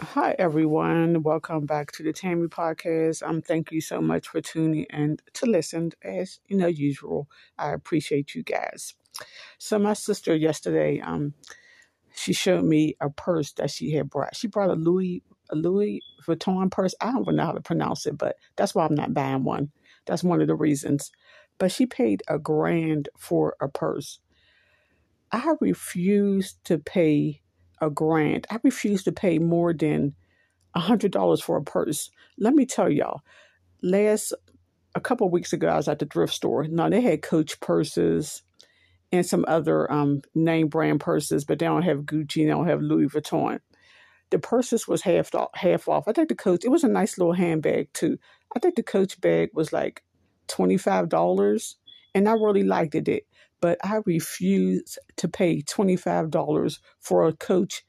Hi, everyone. Welcome back to the Tammy Podcast. Um, thank you so much for tuning in to listen as you know usual. I appreciate you guys. So my sister yesterday, um, she showed me a purse that she had brought. She brought a Louis a Louis Vuitton purse. I don't know how to pronounce it, but that's why I'm not buying one. That's one of the reasons. But she paid a grand for a purse. I refuse to pay a grant. I refuse to pay more than a hundred dollars for a purse. Let me tell y'all, last a couple weeks ago, I was at the thrift store. Now they had Coach purses and some other um, name brand purses, but they don't have Gucci, they don't have Louis Vuitton. The purses was half off, half off. I think the Coach it was a nice little handbag too. I think the Coach bag was like twenty five dollars, and I really liked it but I refuse to pay $25 for a Coach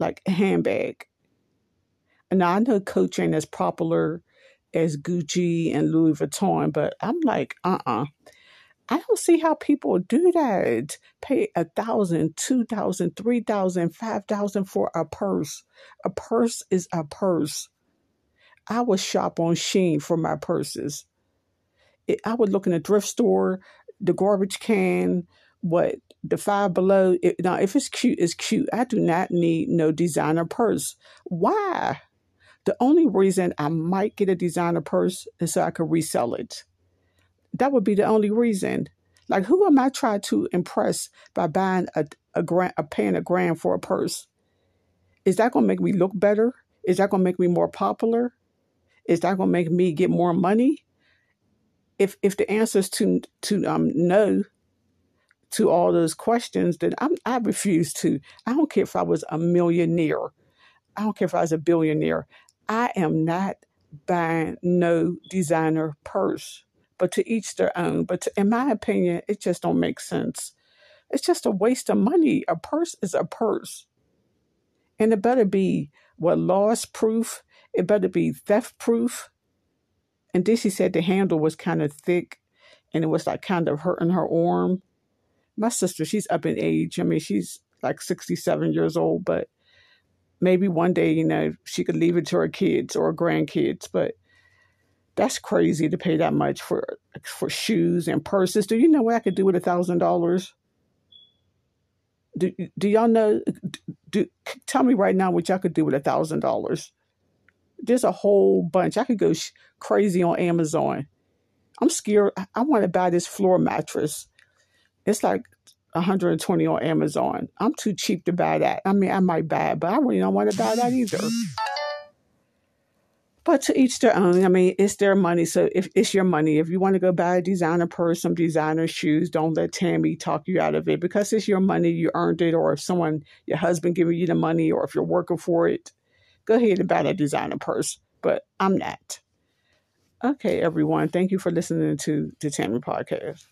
like handbag. And now I know Coach ain't as popular as Gucci and Louis Vuitton, but I'm like, uh uh I don't see how people do that. Pay a thousand, two thousand, three thousand, five thousand for a purse. A purse is a purse. I would shop on Shein for my purses. It, I would look in a thrift store the garbage can, what the five below. It, now, if it's cute, it's cute. I do not need no designer purse. Why? The only reason I might get a designer purse is so I could resell it. That would be the only reason. Like, who am I trying to impress by buying a a grand, a paying a grand for a purse? Is that gonna make me look better? Is that gonna make me more popular? Is that gonna make me get more money? If if the answers to to um no to all those questions, then I'm, I refuse to. I don't care if I was a millionaire. I don't care if I was a billionaire. I am not buying no designer purse. But to each their own. But to, in my opinion, it just don't make sense. It's just a waste of money. A purse is a purse. And it better be what loss proof. It better be theft proof. And then she said the handle was kind of thick and it was like kind of hurting her arm. My sister, she's up in age. I mean, she's like 67 years old, but maybe one day, you know, she could leave it to her kids or her grandkids. But that's crazy to pay that much for for shoes and purses. Do you know what I could do with a thousand dollars? Do do y'all know? Do tell me right now what y'all could do with a thousand dollars? There's a whole bunch. I could go sh- crazy on Amazon. I'm scared. I want to buy this floor mattress. It's like 120 on Amazon. I'm too cheap to buy that. I mean, I might buy it, but I really don't want to buy that either. But to each their own. I mean, it's their money. So if it's your money, if you want to go buy a designer purse, some designer shoes, don't let Tammy talk you out of it because it's your money. You earned it, or if someone, your husband, giving you the money, or if you're working for it, go ahead and buy that designer purse. But I'm not. Okay, everyone. Thank you for listening to the Tammy Podcast.